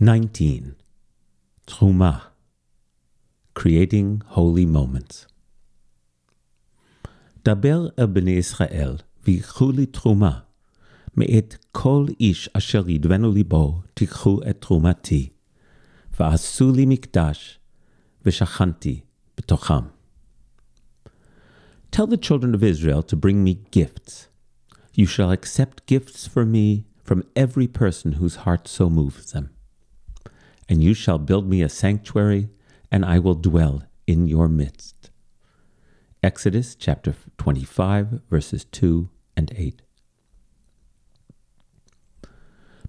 19. Truma. Creating Holy Moments. דבר אל בני ישראל, ויקחו לי תרומה. מאת כל איש אשר ידבנו ליבו, תיקחו את תרומתי. ועשו לי מקדש, ושכנתי בתוכם. Tell the children of Israel to bring me gifts. You shall accept gifts for me from every person whose heart so moves them. And you shall build me a sanctuary, and I will dwell in your midst. Exodus chapter 25, verses 2 and 8.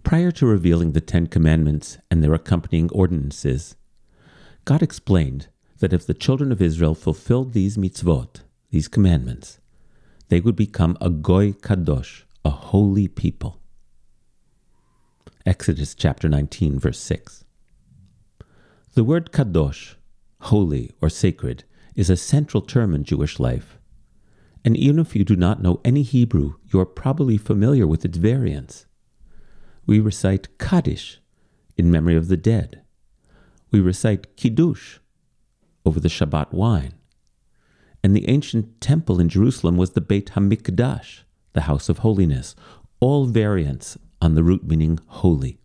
Prior to revealing the Ten Commandments and their accompanying ordinances, God explained that if the children of Israel fulfilled these mitzvot, these commandments, they would become a goy kadosh, a holy people. Exodus chapter 19, verse 6. The word kadosh, holy or sacred, is a central term in Jewish life. And even if you do not know any Hebrew, you are probably familiar with its variants. We recite Kaddish in memory of the dead. We recite Kiddush over the Shabbat wine and the ancient temple in Jerusalem was the Beit HaMikdash, the house of holiness, all variants on the root meaning holy.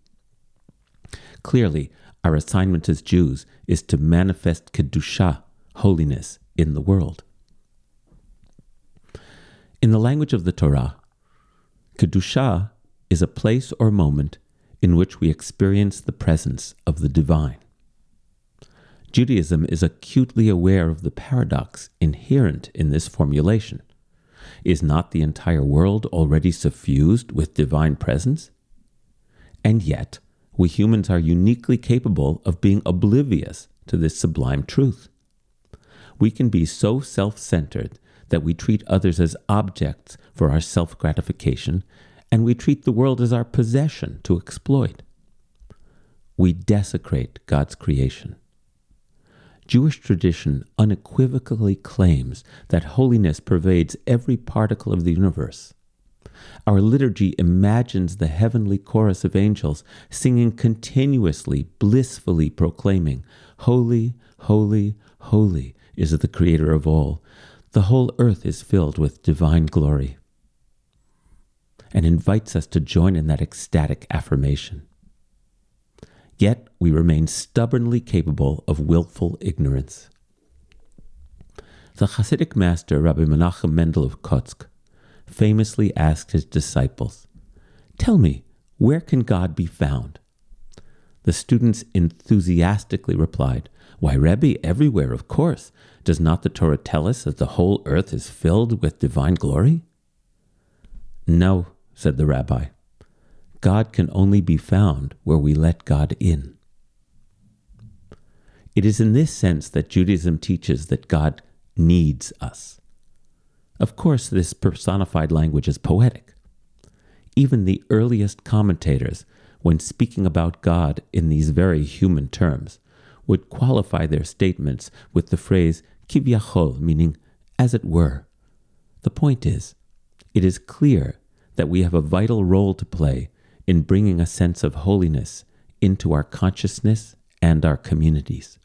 Clearly, our assignment as Jews is to manifest Kedusha, holiness, in the world. In the language of the Torah, Kedusha is a place or moment in which we experience the presence of the divine. Judaism is acutely aware of the paradox inherent in this formulation. Is not the entire world already suffused with divine presence? And yet, we humans are uniquely capable of being oblivious to this sublime truth. We can be so self centered that we treat others as objects for our self gratification, and we treat the world as our possession to exploit. We desecrate God's creation. Jewish tradition unequivocally claims that holiness pervades every particle of the universe. Our liturgy imagines the heavenly chorus of angels singing continuously, blissfully proclaiming, Holy, holy, holy is the Creator of all. The whole earth is filled with divine glory. And invites us to join in that ecstatic affirmation. Yet we remain stubbornly capable of willful ignorance. The Hasidic master Rabbi Menachem Mendel of Kotsk famously asked his disciples, Tell me, where can God be found? The students enthusiastically replied, Why, Rebbe, everywhere, of course. Does not the Torah tell us that the whole earth is filled with divine glory? No, said the rabbi. God can only be found where we let God in. It is in this sense that Judaism teaches that God needs us. Of course, this personified language is poetic. Even the earliest commentators, when speaking about God in these very human terms, would qualify their statements with the phrase kivyachol, meaning as it were. The point is, it is clear that we have a vital role to play in bringing a sense of holiness into our consciousness and our communities.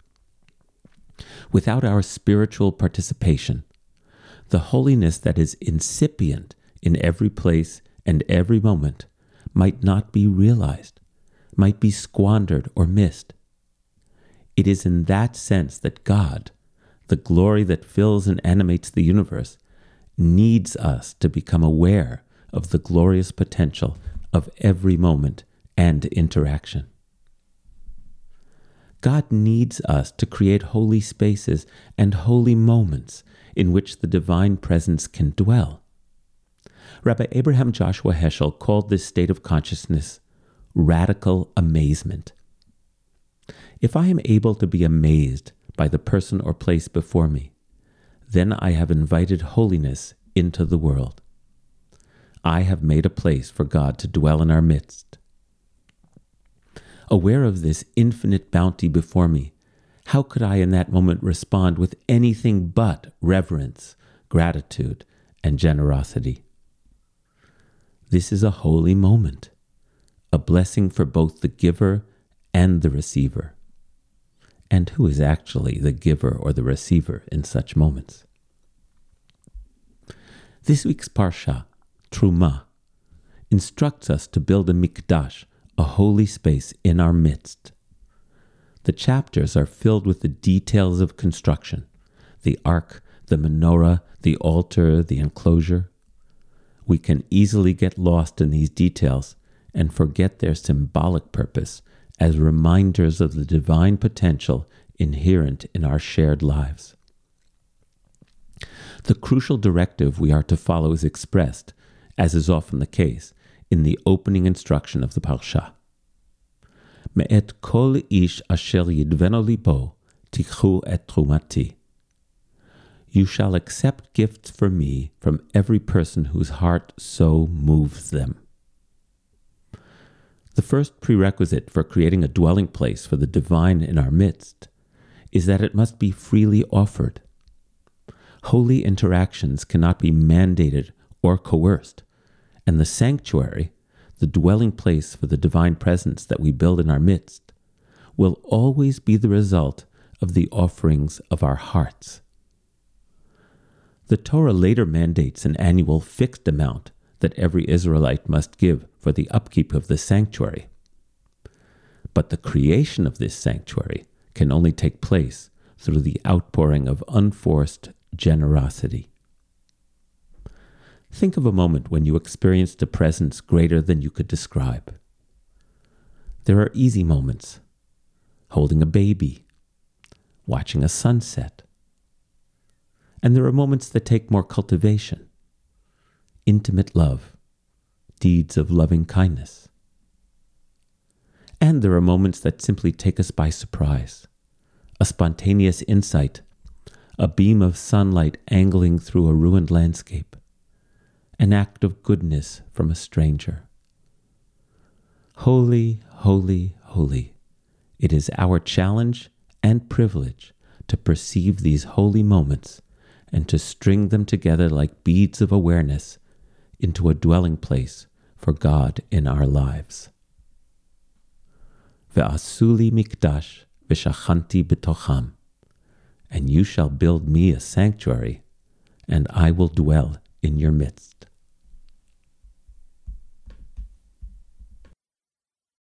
Without our spiritual participation, the holiness that is incipient in every place and every moment might not be realized, might be squandered or missed. It is in that sense that God, the glory that fills and animates the universe, needs us to become aware of the glorious potential of every moment and interaction. God needs us to create holy spaces and holy moments in which the divine presence can dwell. Rabbi Abraham Joshua Heschel called this state of consciousness radical amazement. If I am able to be amazed by the person or place before me, then I have invited holiness into the world. I have made a place for God to dwell in our midst. Aware of this infinite bounty before me, how could I in that moment respond with anything but reverence, gratitude, and generosity? This is a holy moment, a blessing for both the giver and the receiver. And who is actually the giver or the receiver in such moments? This week's Parsha, Truma, instructs us to build a mikdash, a holy space in our midst. The chapters are filled with the details of construction the ark, the menorah, the altar, the enclosure. We can easily get lost in these details and forget their symbolic purpose as reminders of the divine potential inherent in our shared lives. The crucial directive we are to follow is expressed, as is often the case, in the opening instruction of the Parsha. Me'et kol ish asher yidveno libo, tikhu et trumati. You shall accept gifts for me from every person whose heart so moves them. The first prerequisite for creating a dwelling place for the divine in our midst is that it must be freely offered. Holy interactions cannot be mandated or coerced, and the sanctuary, the dwelling place for the divine presence that we build in our midst, will always be the result of the offerings of our hearts. The Torah later mandates an annual fixed amount that every Israelite must give for the upkeep of the sanctuary. But the creation of this sanctuary can only take place through the outpouring of unforced generosity. Think of a moment when you experienced a presence greater than you could describe. There are easy moments. Holding a baby, watching a sunset. And there are moments that take more cultivation, intimate love, deeds of loving kindness. And there are moments that simply take us by surprise, a spontaneous insight, a beam of sunlight angling through a ruined landscape an act of goodness from a stranger. Holy, holy, holy. It is our challenge and privilege to perceive these holy moments and to string them together like beads of awareness into a dwelling place for God in our lives. Ve'asuli mikdash v'shachanti betocham, and you shall build me a sanctuary, and I will dwell in your midst.